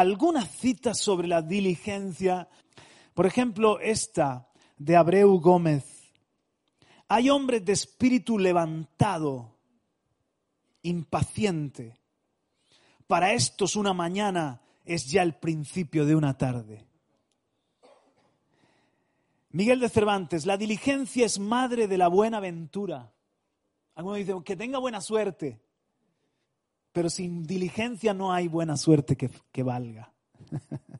Algunas citas sobre la diligencia. Por ejemplo, esta de Abreu Gómez. Hay hombres de espíritu levantado, impaciente. Para estos una mañana es ya el principio de una tarde. Miguel de Cervantes, la diligencia es madre de la buena ventura. Algunos dicen, que tenga buena suerte pero sin diligencia no hay buena suerte que, valga.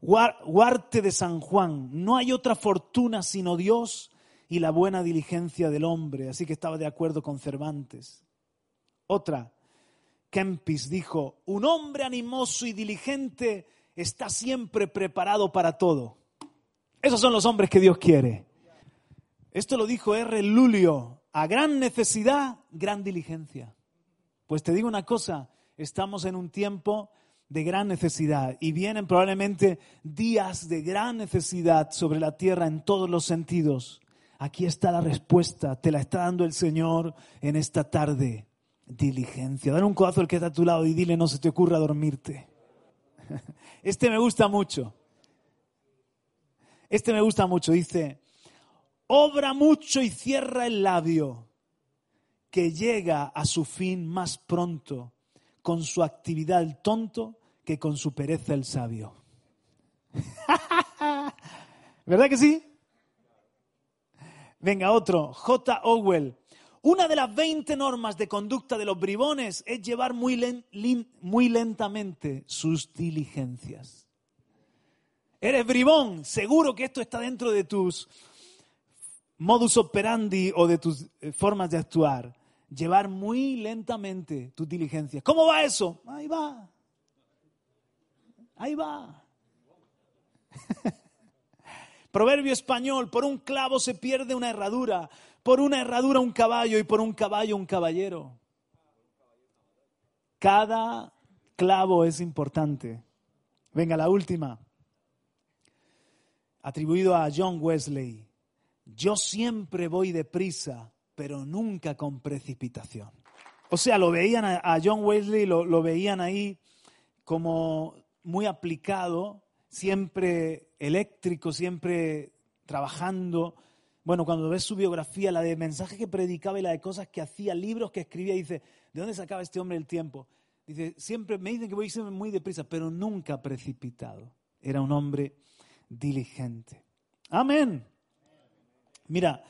Huarte de San Juan, no hay otra fortuna sino Dios y la buena diligencia del hombre. Así que estaba de acuerdo con Cervantes. Otra, Kempis dijo, un hombre animoso y diligente está siempre preparado para todo. Esos son los hombres que Dios quiere. Esto lo dijo R. Lulio, a gran necesidad, gran diligencia. Pues te digo una cosa, estamos en un tiempo de gran necesidad y vienen probablemente días de gran necesidad sobre la tierra en todos los sentidos. Aquí está la respuesta, te la está dando el Señor en esta tarde. Diligencia. Dale un codazo al que está a tu lado y dile no se te ocurra dormirte. Este me gusta mucho. Este me gusta mucho. Dice, obra mucho y cierra el labio que llega a su fin más pronto con su actividad el tonto que con su pereza el sabio. ¿Verdad que sí? Venga, otro. J. Owell. Una de las 20 normas de conducta de los bribones es llevar muy, muy lentamente sus diligencias. Eres bribón, seguro que esto está dentro de tus modus operandi o de tus eh, formas de actuar llevar muy lentamente tus diligencias. ¿Cómo va eso? Ahí va. Ahí va. Proverbio español, por un clavo se pierde una herradura, por una herradura un caballo y por un caballo un caballero. Cada clavo es importante. Venga, la última. Atribuido a John Wesley. Yo siempre voy deprisa pero nunca con precipitación. O sea, lo veían a, John Wesley, lo, veían ahí como muy aplicado, siempre eléctrico, siempre trabajando. Bueno, cuando ves su biografía, la de mensajes que predicaba y la de cosas que hacía, libros que escribía, dice, ¿de dónde sacaba este hombre el tiempo? Dice, siempre me dicen que voy siempre muy deprisa, pero nunca precipitado. Era un hombre diligente. Amén. Mira,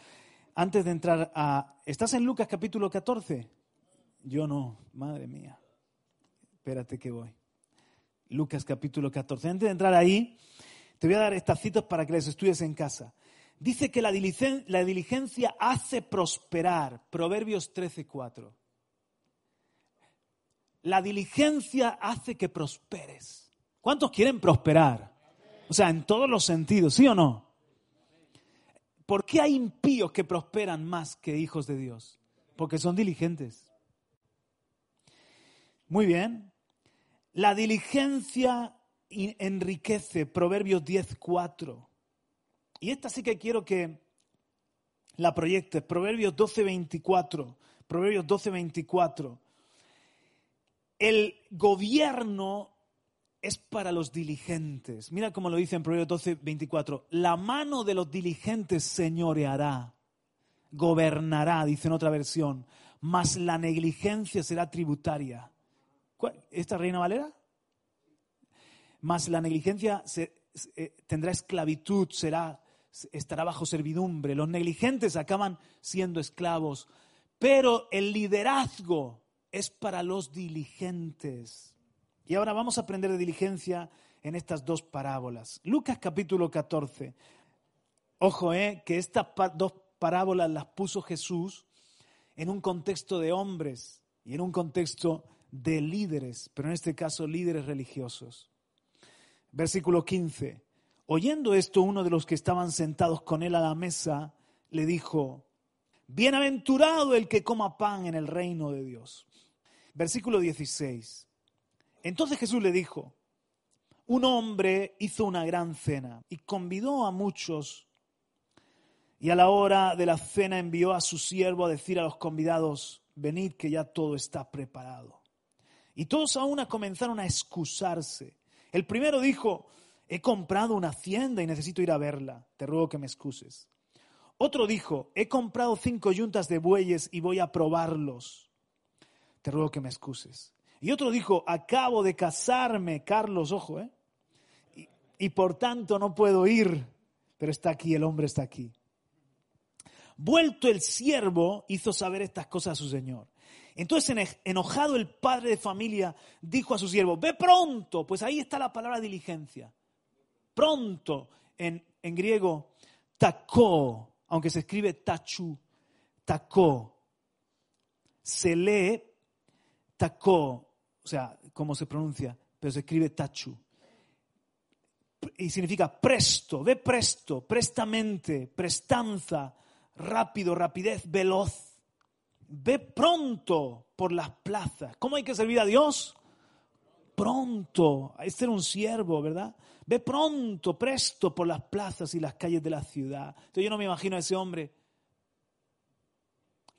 antes de entrar a... ¿Estás en Lucas capítulo 14? Yo no, madre mía. Espérate que voy. Lucas capítulo 14. Antes de entrar ahí, te voy a dar estas citas para que las estudies en casa. Dice que la diligencia, la diligencia hace prosperar. Proverbios 13, 4. La diligencia hace que prosperes. ¿Cuántos quieren prosperar? O sea, en todos los sentidos, ¿sí o no? ¿Por qué hay impíos que prosperan más que hijos de Dios? Porque son diligentes. Muy bien. La diligencia enriquece, Proverbios 10.4. Y esta sí que quiero que la proyectes, Proverbios 12.24. Proverbios 12.24. El gobierno es para los diligentes. Mira cómo lo dice en Proverbios 12, 24. La mano de los diligentes señoreará, gobernará, dice en otra versión. mas la negligencia será tributaria. ¿Esta Reina Valera? Mas la negligencia eh, tendrá esclavitud, será, estará bajo servidumbre. Los negligentes acaban siendo esclavos, pero el liderazgo es para los diligentes. Y ahora vamos a aprender de diligencia en estas dos parábolas. Lucas capítulo 14. Ojo, eh, que estas dos parábolas las puso Jesús en un contexto de hombres y en un contexto de líderes, pero en este caso líderes religiosos. Versículo 15. Oyendo esto, uno de los que estaban sentados con él a la mesa le dijo, Bienaventurado el que coma pan en el reino de Dios. Versículo 16. Entonces Jesús le dijo, un hombre hizo una gran cena y convidó a muchos y a la hora de la cena envió a su siervo a decir a los convidados, venid que ya todo está preparado. Y todos a una comenzaron a excusarse. El primero dijo, he comprado una hacienda y necesito ir a verla, te ruego que me excuses. Otro dijo, he comprado cinco yuntas de bueyes y voy a probarlos, te ruego que me excuses. Y otro dijo, acabo de casarme, Carlos, ojo, ¿eh? Y, por tanto no puedo ir, pero está aquí, el hombre está aquí. Vuelto el siervo, hizo saber estas cosas a su señor. Entonces, enojado el padre de familia, dijo a su siervo, ve pronto, pues ahí está la palabra diligencia. Pronto, en, en griego, tacó, aunque se escribe tachu, tacó. Se lee tacó, o sea, como se pronuncia, pero se escribe tachu. Y significa presto, ve presto, prestamente, prestanza, rápido, rapidez, veloz. Ve pronto por las plazas. ¿Cómo hay que servir a Dios? Pronto. Este era un siervo, ¿verdad? Ve pronto, presto por las plazas y las calles de la ciudad. Entonces yo no me imagino a ese hombre.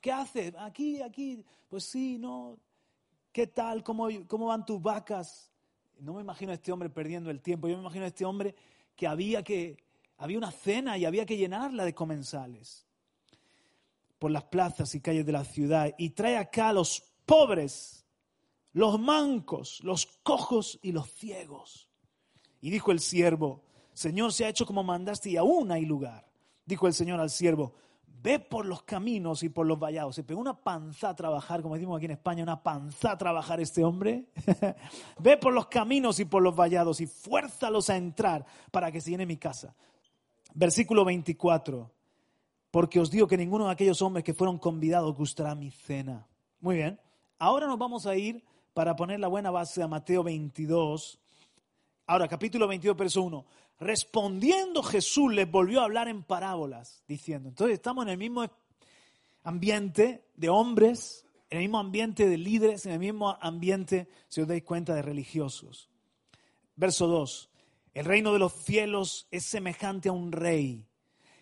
¿Qué hace? Aquí, aquí. Pues sí, no. ¿Qué tal? ¿Cómo, cómo van tus vacas? No me imagino a este hombre perdiendo el tiempo. Yo me imagino a este hombre que había que había una cena y había que llenarla de comensales por las plazas y calles de la ciudad y trae acá a los pobres, los mancos, los cojos y los ciegos. Y dijo el siervo, Señor, se ha hecho como mandaste y aún hay lugar. Dijo el Señor al siervo, ve por los caminos y por los vallados. Se pegó una panza a trabajar, como decimos aquí en España, una panza a trabajar este hombre. ve por los caminos y por los vallados y fuérzalos a entrar para que se llene mi casa. Versículo 24 porque os digo que ninguno de aquellos hombres que fueron convidados gustará mi cena. Muy bien, ahora nos vamos a ir para poner la buena base a Mateo 22. Ahora, capítulo 22, verso 1. Respondiendo Jesús les volvió a hablar en parábolas, diciendo, entonces estamos en el mismo ambiente de hombres, en el mismo ambiente de líderes, en el mismo ambiente, si os dais cuenta, de religiosos. Verso 2. El reino de los cielos es semejante a un rey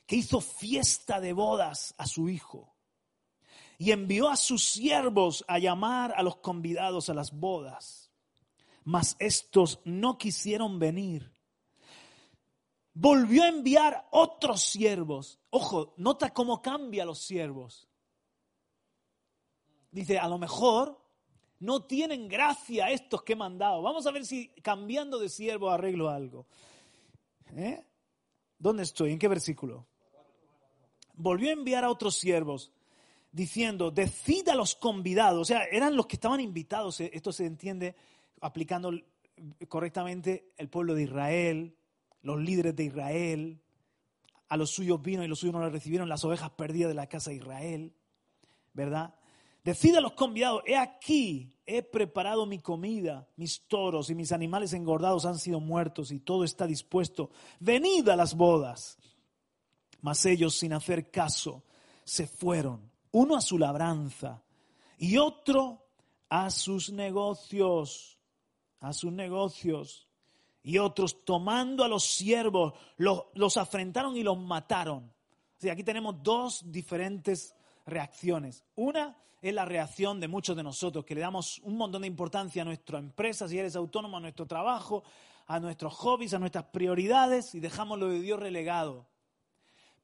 que hizo fiesta de bodas a su hijo y envió a sus siervos a llamar a los convidados a las bodas. Mas estos no quisieron venir. Volvió a enviar otros siervos. Ojo, nota cómo cambia los siervos. Dice, a lo mejor no tienen gracia estos que he mandado. Vamos a ver si cambiando de siervo arreglo algo. ¿Eh? ¿Dónde estoy? ¿En qué versículo? volvió a enviar a otros siervos diciendo, decida a los convidados, o sea, eran los que estaban invitados, eh, esto se entiende aplicando correctamente el pueblo de Israel, los líderes de Israel, a los suyos vino y los suyos no lo recibieron, las ovejas perdidas de la casa de Israel, ¿verdad? Decida a los convidados, he aquí, he preparado mi comida, mis toros y mis animales engordados han sido muertos y todo está dispuesto. Venid a las bodas. Mas ellos, sin hacer caso, se fueron, uno a su labranza y otro a sus negocios, a sus negocios. Y otros, tomando a los siervos, los, afrentaron y los mataron. O aquí tenemos dos diferentes reacciones. Una es la reacción de muchos de nosotros, que le damos un montón de importancia a nuestra empresa, si eres autónomo, a nuestro trabajo, a nuestros hobbies, a nuestras prioridades y dejamos lo de Dios relegado.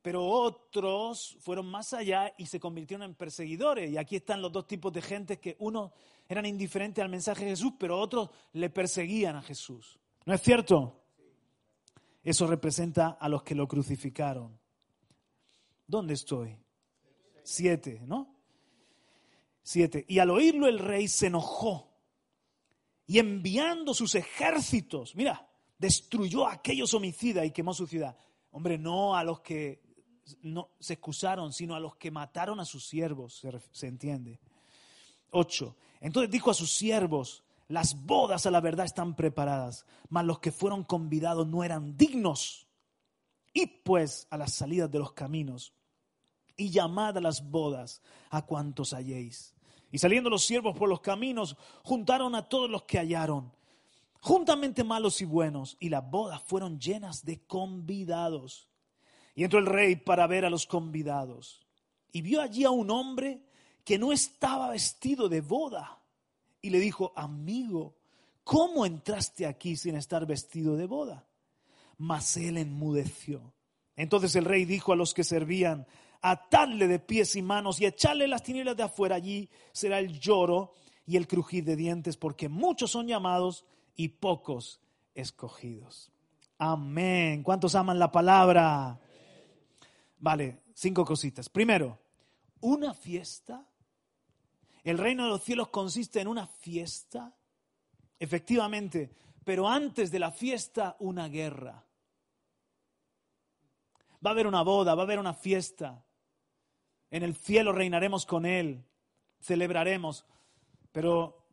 pero otros fueron más allá y se convirtieron en perseguidores. Y aquí están los dos tipos de gente que unos eran indiferentes al mensaje de Jesús, pero otros le perseguían a Jesús. ¿No es cierto? Eso representa a los que lo crucificaron. ¿Dónde estoy? Siete, ¿no? Siete. Y al oírlo el rey se enojó y enviando sus ejércitos, mira, destruyó a aquellos homicidas y quemó su ciudad. Hombre, no a los que no se excusaron, sino a los que mataron a sus siervos, se, se entiende. Ocho. Entonces dijo a sus siervos, las bodas a la verdad están preparadas, mas los que fueron convidados no eran dignos. Y pues a las salidas de los caminos y llamad a las bodas a cuantos halléis. Y saliendo los siervos por los caminos, juntaron a todos los que hallaron, juntamente malos y buenos, y las bodas fueron llenas de convidados. Y entró el rey para ver a los convidados, y vio allí a un hombre que no estaba vestido de boda, y le dijo, amigo, ¿cómo entraste aquí sin estar vestido de boda? Mas él enmudeció. Entonces el rey dijo a los que servían, atarle de pies y manos y echarle las tinieblas de afuera. Allí será el lloro y el crujir de dientes, porque muchos son llamados y pocos escogidos. Amén. ¿Cuántos aman la palabra? Vale, cinco cositas. Primero, una fiesta. El reino de los cielos consiste en una fiesta, efectivamente, pero antes de la fiesta una guerra. Va a haber una boda, va a haber una fiesta. En el cielo reinaremos con Él, celebraremos, pero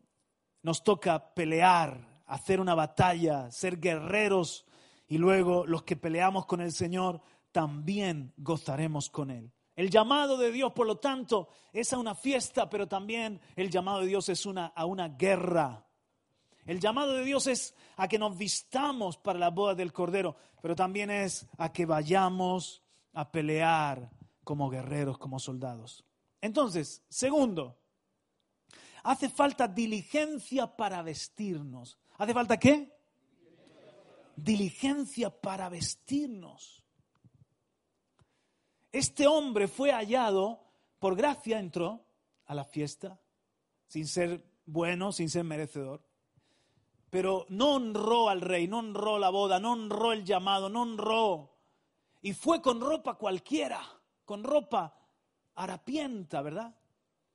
nos toca pelear, hacer una batalla, ser guerreros y luego los que peleamos con el Señor también gozaremos con Él. El llamado de Dios, por lo tanto, es a una fiesta, pero también el llamado de Dios es una, a una guerra. El llamado de Dios es a que nos vistamos para la boda del Cordero, pero también es a que vayamos a pelear como guerreros, como soldados. Entonces, segundo, hace falta diligencia para vestirnos. ¿Hace falta qué? Diligencia para vestirnos. Este hombre fue hallado, por gracia entró a la fiesta, sin ser bueno, sin ser merecedor, pero no honró al rey, no honró la boda, no honró el llamado, no honró, y fue con ropa cualquiera con ropa harapienta, ¿verdad?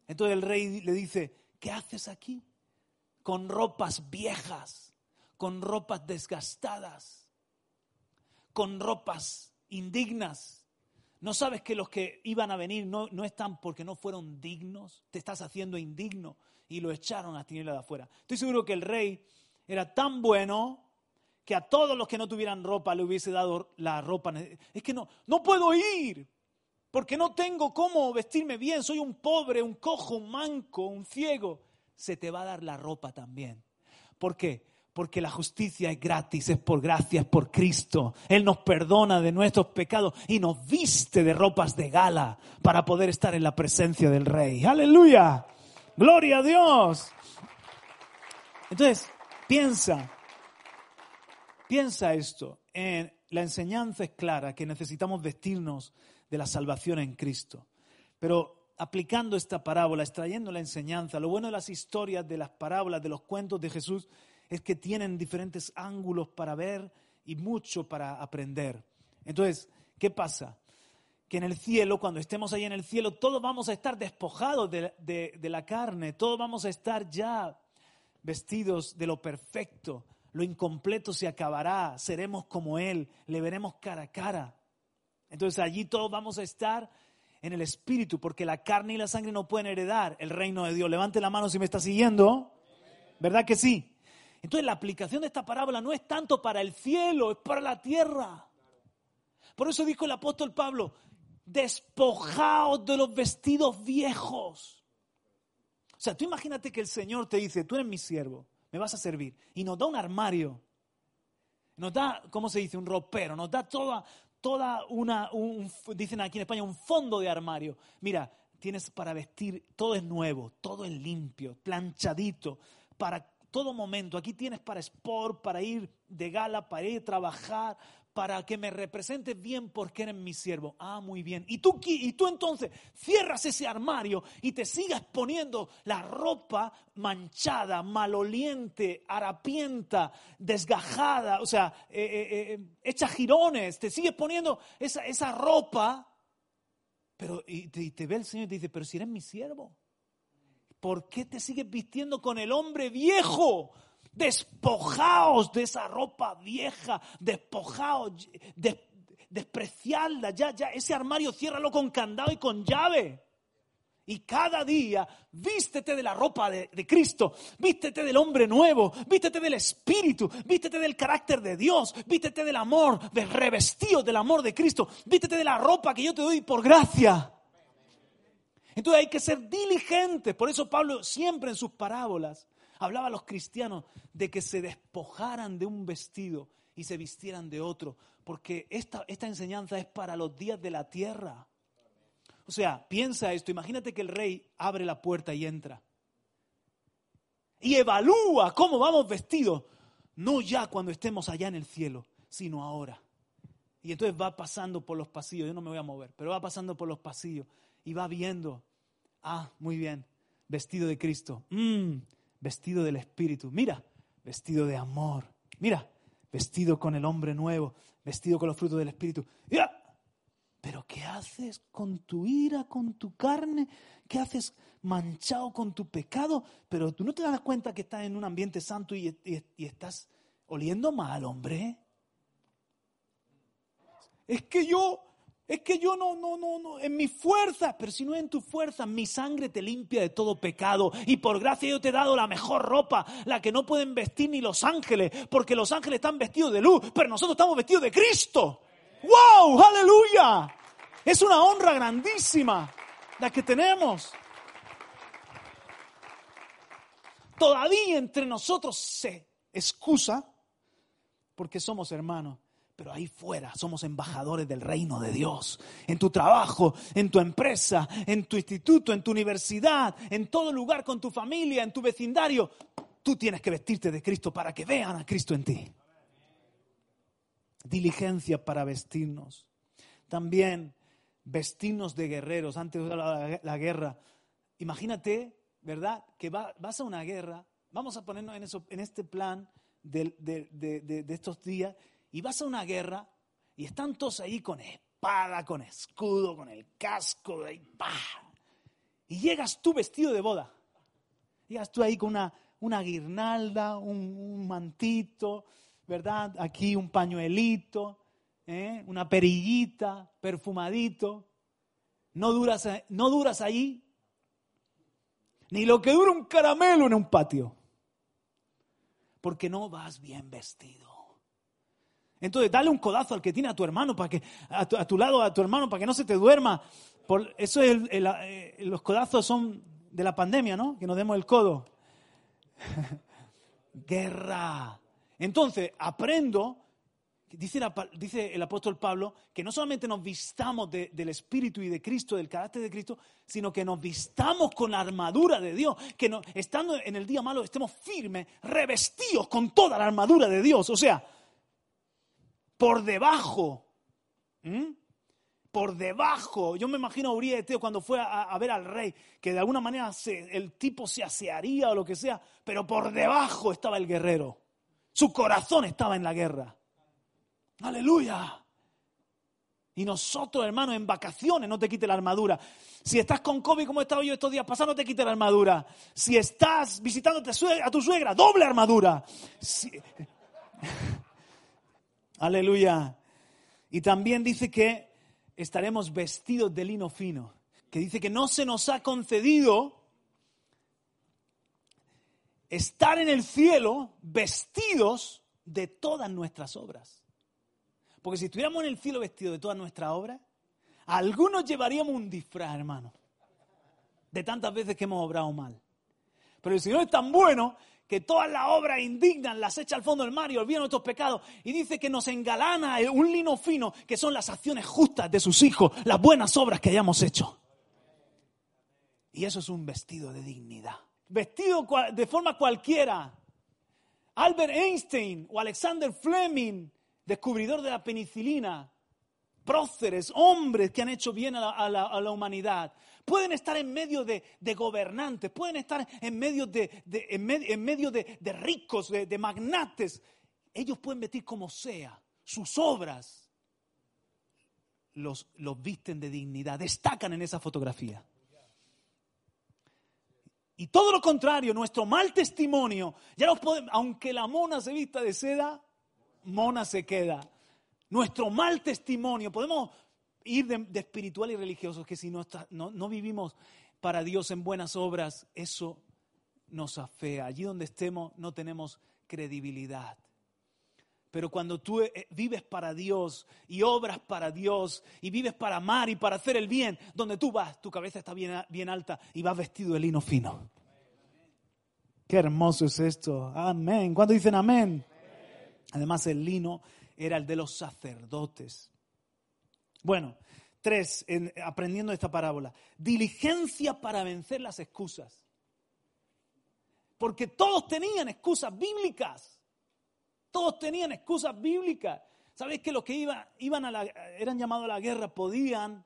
Entonces el rey le dice, ¿qué haces aquí? Con ropas viejas, con ropas desgastadas, con ropas indignas. ¿No sabes que los que iban a venir no, no están porque no fueron dignos? Te estás haciendo indigno y lo echaron a tinieblas de afuera. Estoy seguro que el rey era tan bueno que a todos los que no tuvieran ropa le hubiese dado la ropa. Es que no, no puedo ir porque no tengo cómo vestirme bien, soy un pobre, un cojo, un manco, un ciego, se te va a dar la ropa también. ¿Por qué? Porque la justicia es gratis, es por gracia, es por Cristo. Él nos perdona de nuestros pecados y nos viste de ropas de gala para poder estar en la presencia del Rey. Aleluya. Gloria a Dios. Entonces, piensa, piensa esto. En, la enseñanza es clara, que necesitamos vestirnos de la salvación en Cristo. Pero aplicando esta parábola, extrayendo la enseñanza, lo bueno de las historias, de las parábolas, de los cuentos de Jesús, es que tienen diferentes ángulos para ver y mucho para aprender. Entonces, ¿qué pasa? Que en el cielo, cuando estemos ahí en el cielo, todos vamos a estar despojados de, de la carne, todos vamos a estar ya vestidos de lo perfecto, lo incompleto se acabará, seremos como Él, le veremos cara a cara. Entonces allí todos vamos a estar en el Espíritu, porque la carne y la sangre no pueden heredar el reino de Dios. Levante la mano si me está siguiendo. ¿Verdad que sí? Entonces la aplicación de esta parábola no es tanto para el cielo, es para la tierra. Por eso dijo el apóstol Pablo, despojaos de los vestidos viejos. O sea, tú imagínate que el Señor te dice, tú eres mi siervo, me vas a servir, y nos da un armario, nos da, ¿cómo se dice? Un ropero, nos da toda, toda una, dicen aquí en España, un fondo de armario. Mira, tienes para vestir, todo es nuevo, todo es limpio, planchadito, para todo momento. Aquí tienes para sport, para ir de gala, para ir a trabajar, para que me representes bien porque eres mi siervo. Ah, muy bien. Y tú, y tú entonces cierras ese armario y te sigas poniendo la ropa manchada, maloliente, harapienta, desgajada, o sea, eh, eh, eh, hecha jirones, te sigues poniendo esa, esa ropa, pero te, y te ve el Señor y te dice, pero si eres mi siervo, ¿por qué te sigues vistiendo con el hombre viejo? Despojaos de esa ropa vieja, despojaos, despreciadla, ya, ya, ese armario ciérralo con candado y con llave. Y cada día vístete de la ropa de, de, Cristo, vístete del hombre nuevo, vístete del Espíritu, vístete del carácter de Dios, vístete del amor, del revestido del amor de Cristo, vístete de la ropa que yo te doy por gracia. Entonces hay que ser diligentes, por eso Pablo siempre en sus parábolas hablaba a los cristianos de que se despojaran de un vestido y se vistieran de otro, porque esta, esta enseñanza es para los días de la tierra. O sea, piensa esto, imagínate que el rey abre la puerta y entra. Y evalúa cómo vamos vestidos, no ya cuando estemos allá en el cielo, sino ahora. Y entonces va pasando por los pasillos, yo no me voy a mover, pero va pasando por los pasillos y va viendo, ah, muy bien, vestido de Cristo. Mm, vestido del Espíritu. Mira, vestido de amor. Mira, vestido con el hombre nuevo, vestido con los frutos del Espíritu. Mira, pero ¿qué haces con tu ira, con tu carne? ¿Qué haces manchado con tu pecado? Pero tú no te das cuenta que estás en un ambiente santo y, y estás oliendo mal, hombre. Es que yo es que yo no, no, no, no, en mi fuerza, pero si no en tu fuerza, mi sangre te limpia de todo pecado. Y por gracia yo te he dado la mejor ropa, la que no pueden vestir ni los ángeles, porque los ángeles están vestidos de luz, pero nosotros estamos vestidos de Cristo. ¡Wow! ¡Aleluya! Es una honra grandísima la que tenemos. Todavía entre nosotros se excusa porque somos hermanos pero ahí fuera somos embajadores del reino de Dios. En tu trabajo, en tu empresa, en tu instituto, en tu universidad, en todo lugar con tu familia, en tu vecindario. Tú tienes que vestirte de Cristo para que vean a Cristo en ti. Diligencia para vestirnos. También vestirnos de guerreros antes de la, guerra. Imagínate, ¿verdad? Que vas a una guerra. Vamos a ponernos en, eso, en este plan de, de estos días y vas a una guerra y están todos ahí con espada, con escudo, con el casco, y, y llegas tú vestido de boda. Llegas tú ahí con una, una guirnalda, un, mantito, ¿verdad? Aquí un pañuelito, ¿eh? una perillita, perfumadito. No duras, no duras ahí ni lo que dura un caramelo en un patio, porque no vas bien vestido. Entonces, dale un codazo al que tiene a tu hermano, para que, a tu, lado, a tu hermano, para que no se te duerma. Por, eso es eh, los codazos son de la pandemia, ¿no? Que nos demos el codo. Guerra. Entonces, aprendo, dice, dice, el apóstol Pablo, que no solamente nos vistamos del Espíritu y de Cristo, del carácter de Cristo, sino que nos vistamos con la armadura de Dios, que no, estando en el día malo estemos firmes, revestidos con toda la armadura de Dios. O sea, por debajo. Por debajo. Yo me imagino a Uriah de cuando fue a, ver al rey, que de alguna manera el tipo se asearía o lo que sea, pero por debajo estaba el guerrero. Su corazón estaba en la guerra. Aleluya. Y nosotros, hermanos, en vacaciones no te quite la armadura. Si estás con COVID como he estado yo estos días pasados, no te quite la armadura. Si estás visitando a tu suegra, doble armadura. Aleluya. Y también dice que estaremos vestidos de lino fino, que dice que no se nos ha concedido estar en el cielo vestidos de todas nuestras obras. Porque si estuviéramos en el cielo vestidos de todas nuestras obras, algunos llevaríamos un disfraz, hermano, de tantas veces que hemos obrado mal. Pero el Señor es tan bueno que todas las obras indignan las echa al fondo del mar y olvida nuestros pecados. Y dice que nos engalana un lino fino, que son las acciones justas de sus hijos, las buenas obras que hayamos hecho. Y eso es un vestido de dignidad. Vestido de forma cualquiera. Albert Einstein o Alexander Fleming descubridor de la penicilina, próceres, hombres que han hecho bien a la, humanidad. Pueden estar en medio de, gobernantes, pueden estar en medio de, en medio de, ricos, de, magnates. Ellos pueden vestir como sea. Sus obras los, visten de dignidad, destacan en esa fotografía. Y todo lo contrario, nuestro mal testimonio, aunque la mona se vista de seda, mona se queda. Nuestro mal testimonio, podemos ir de, espiritual y religiosos, que si no, no, vivimos para Dios en buenas obras, eso nos afea. Allí donde estemos no tenemos credibilidad. Pero cuando tú eh, vives para Dios y obras para Dios y vives para amar y para hacer el bien, donde tú vas, tu cabeza está bien, bien alta y vas vestido de lino fino. Qué hermoso es esto. Amén. ¿Cuándo dicen amén? Además, el lino era el de los sacerdotes. Bueno, tres, aprendiendo esta parábola. Diligencia para vencer las excusas. Porque todos tenían excusas bíblicas. Todos tenían excusas bíblicas. ¿Sabéis que los que iban a la, eran llamados a la guerra podían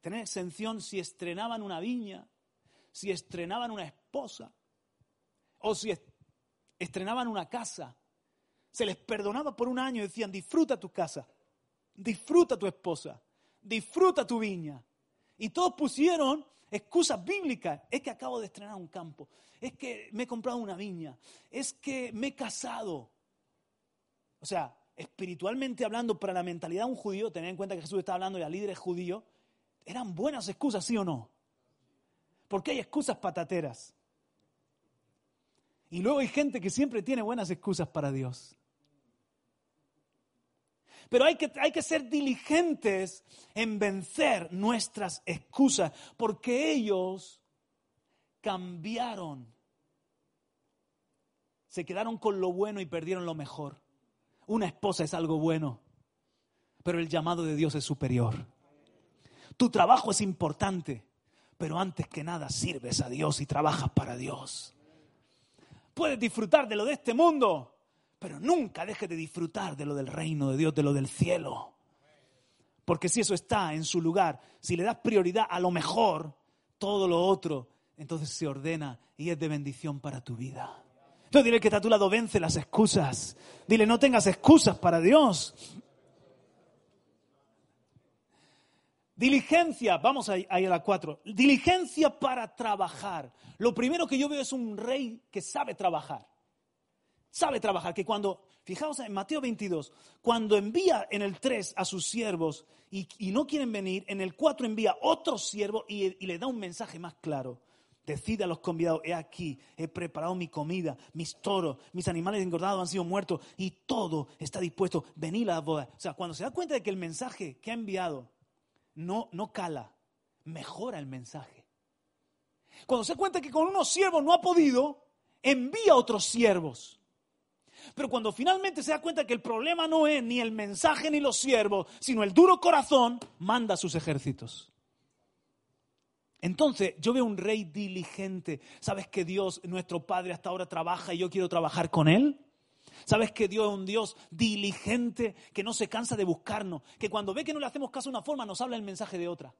tener exención si estrenaban una viña, si estrenaban una esposa o si estrenaban una casa? Se les perdonaba por un año y decían, disfruta tu casa, disfruta tu esposa, disfruta tu viña. Y todos pusieron excusas bíblicas. Es que acabo de estrenar un campo, es que me he comprado una viña, es que me he casado, o sea, espiritualmente hablando, para la mentalidad de un judío, tener en cuenta que Jesús está hablando de líderes judíos, eran buenas excusas, ¿sí o no? Porque hay excusas patateras. Y luego hay gente que siempre tiene buenas excusas para Dios. Pero hay que, hay que ser diligentes en vencer nuestras excusas, porque ellos cambiaron. Se quedaron con lo bueno y perdieron lo mejor. Una esposa es algo bueno, pero el llamado de Dios es superior. Tu trabajo es importante, pero antes que nada sirves a Dios y trabajas para Dios. Puedes disfrutar de lo de este mundo, pero nunca dejes de disfrutar de lo del reino de Dios, de lo del cielo. Porque si eso está en su lugar, si le das prioridad a lo mejor, todo lo otro, entonces se ordena y es de bendición para tu vida. Entonces dile que está a tu lado, vence las excusas. Dile, no tengas excusas para Dios. Diligencia, vamos ahí, a la cuatro. Diligencia para trabajar. Lo primero que yo veo es un rey que sabe trabajar. Sabe trabajar, que cuando, fijaos en Mateo 22, cuando envía en el 3 a sus siervos y, no quieren venir, en el 4 envía otro siervo y le da un mensaje más claro. Decide a los convidados, he aquí, he preparado mi comida, mis toros, mis animales engordados han sido muertos y todo está dispuesto, venid a la boda. O sea, cuando se da cuenta de que el mensaje que ha enviado no, no cala, mejora el mensaje. Cuando se cuenta que con unos siervos no ha podido, envía otros siervos. Pero cuando finalmente se da cuenta que el problema no es ni el mensaje ni los siervos, sino el duro corazón, manda a sus ejércitos. Entonces, yo veo un rey diligente. ¿Sabes que Dios, nuestro Padre, hasta ahora trabaja y yo quiero trabajar con Él? ¿Sabes que Dios es un Dios diligente que no se cansa de buscarnos? Que cuando ve que no le hacemos caso de una forma, nos habla el mensaje de otra.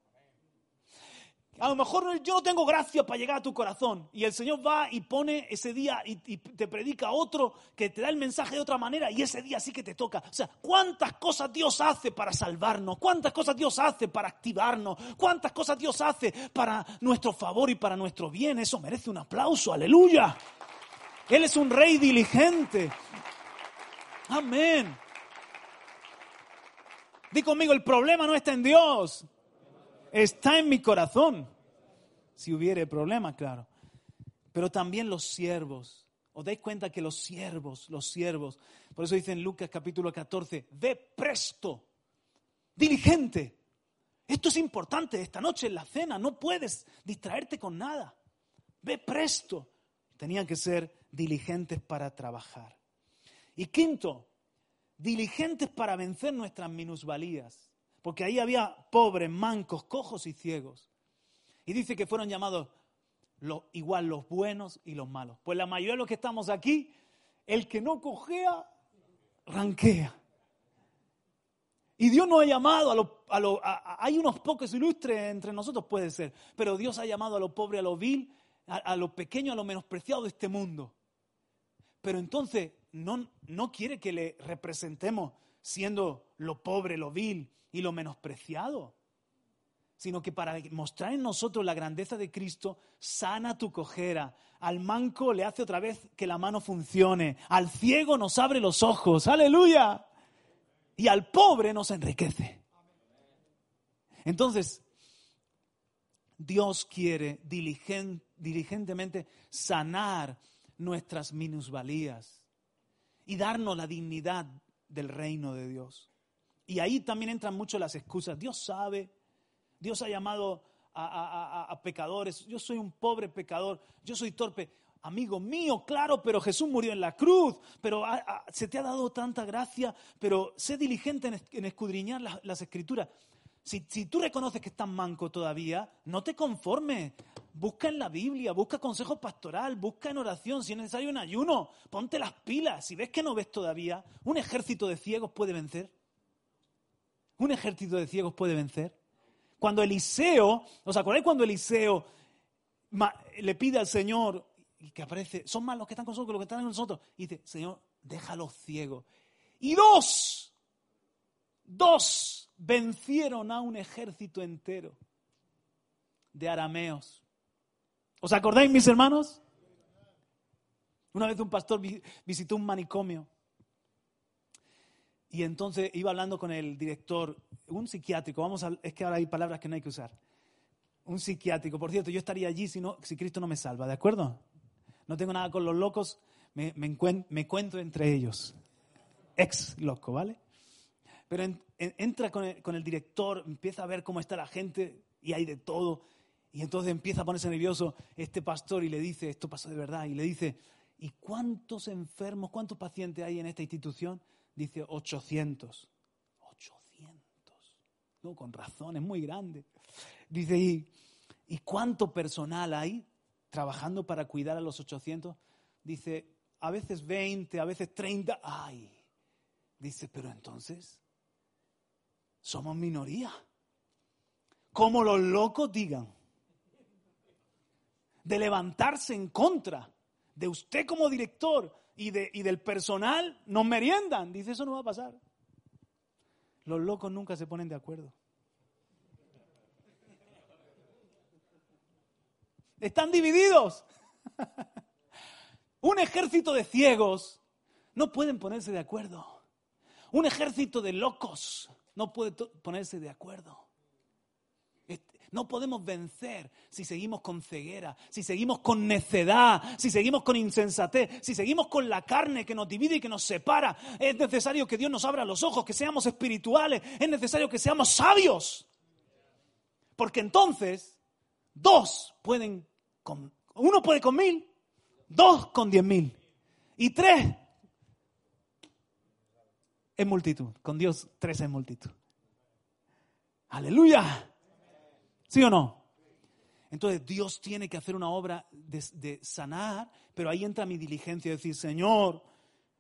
A lo mejor yo no tengo gracia para llegar a tu corazón. Y el Señor va y pone ese día y, te predica otro que te da el mensaje de otra manera y ese día sí que te toca. O sea, ¿cuántas cosas Dios hace para salvarnos? ¿Cuántas cosas Dios hace para activarnos? ¿Cuántas cosas Dios hace para nuestro favor y para nuestro bien? Eso merece un aplauso. Aleluya. Él es un rey diligente. Amén. Di conmigo, el problema no está en Dios está en mi corazón. Si hubiere problema, claro. Pero también los siervos. ¿Os dais cuenta que los siervos, los siervos, por eso dice en Lucas capítulo 14, ve presto, diligente. Esto es importante esta noche en la cena, no puedes distraerte con nada. Ve presto. Tenían que ser diligentes para trabajar. Y quinto, diligentes para vencer nuestras minusvalías porque ahí había pobres, mancos, cojos y ciegos. Y dice que fueron llamados igual los buenos y los malos. Pues la mayoría de los que estamos aquí, el que no cojea, ranquea. Y Dios no ha llamado a lo, a lo hay unos pocos ilustres entre nosotros, puede ser, pero Dios ha llamado a lo pobre, a lo vil, a lo pequeño, a lo menospreciado de este mundo. Pero entonces no, no quiere que le representemos siendo lo pobre, lo vil y lo menospreciado, sino que para mostrar en nosotros la grandeza de Cristo, sana tu cojera, al manco le hace otra vez que la mano funcione, al ciego nos abre los ojos, aleluya, y al pobre nos enriquece. Entonces, Dios quiere diligentemente sanar nuestras minusvalías y darnos la dignidad del reino de Dios. Y ahí también entran mucho las excusas. Dios sabe, Dios ha llamado a, pecadores. Yo soy un pobre pecador, yo soy torpe. Amigo mío, claro, pero Jesús murió en la cruz, pero se te ha dado tanta gracia, pero sé diligente en, escudriñar las escrituras. Si, tú reconoces que estás manco todavía, no te conformes. Busca en la Biblia, busca consejo pastoral, busca en oración, si es necesario en ayuno. Ponte las pilas. Si ves que no ves todavía, un ejército de ciegos puede vencer. Un ejército de ciegos puede vencer. Cuando Eliseo, ¿os acordáis cuando Eliseo le pide al Señor que aparece, son más los que están con nosotros que los que están con nosotros? Y dice, Señor, déjalos ciegos. Y dos, dos vencieron a un ejército entero de arameos. ¿Os acordáis, mis hermanos? Una vez un pastor visitó un manicomio y entonces iba hablando con el director, un psiquiátrico, vamos a, es que ahora hay palabras que no hay que usar. Un psiquiátrico, por cierto, yo estaría allí si, no, si Cristo no me salva, ¿de acuerdo? No tengo nada con los locos, me, me, me cuento entre ellos. Ex loco, ¿vale? Pero entra con el, director, empieza a ver cómo está la gente y hay de todo. Y entonces empieza a ponerse nervioso este pastor y le dice, esto pasó de verdad, y le dice, ¿y cuántos enfermos, cuántos pacientes hay en esta institución? Dice, 800. 800. No, con razón, es muy grande. Dice, ¿y, ¿y cuánto personal hay trabajando para cuidar a los 800? Dice, a veces 20, a veces 30. Ay. Dice, pero entonces, somos minoría. Como los locos digan, de levantarse en contra de usted como director y, de, y del personal, nos meriendan. Dice, eso no va a pasar. Los locos nunca se ponen de acuerdo. Están divididos. Un ejército de ciegos no pueden ponerse de acuerdo. Un ejército de locos no puede ponerse de acuerdo. No podemos vencer si seguimos con ceguera, si seguimos con necedad, si seguimos con insensatez, si seguimos con la carne que nos divide y que nos separa. Es necesario que Dios nos abra los ojos, que seamos espirituales, es necesario que seamos sabios. Porque entonces, dos pueden, con, uno puede con mil, dos con diez mil y tres en multitud. Con Dios, tres en multitud. Aleluya. ¿Sí o no? Entonces Dios tiene que hacer una obra de, sanar, pero ahí entra mi diligencia, decir, Señor,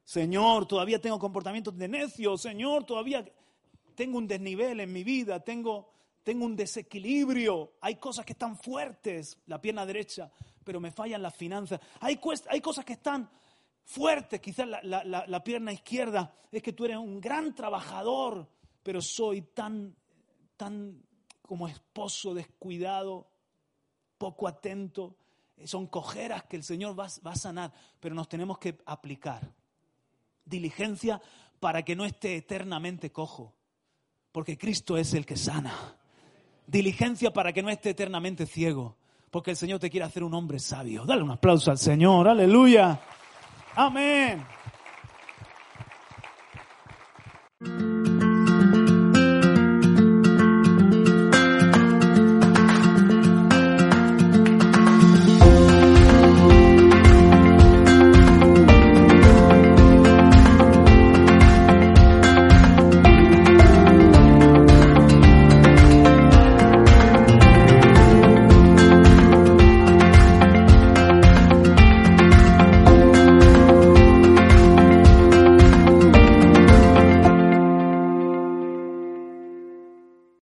Señor, todavía tengo comportamientos de necio, Señor, todavía tengo un desnivel en mi vida, tengo, tengo un desequilibrio, hay cosas que están fuertes, la pierna derecha, pero me fallan las finanzas, hay, hay cosas que están fuerte, quizás la, pierna izquierda, es que tú eres un gran trabajador, pero soy tan, tan como esposo descuidado, poco atento. Son cojeras que el Señor va, va a sanar, pero nos tenemos que aplicar. Diligencia para que no esté eternamente cojo, porque Cristo es el que sana. Diligencia para que no esté eternamente ciego, porque el Señor te quiere hacer un hombre sabio. Dale un aplauso al Señor, aleluya. Amén.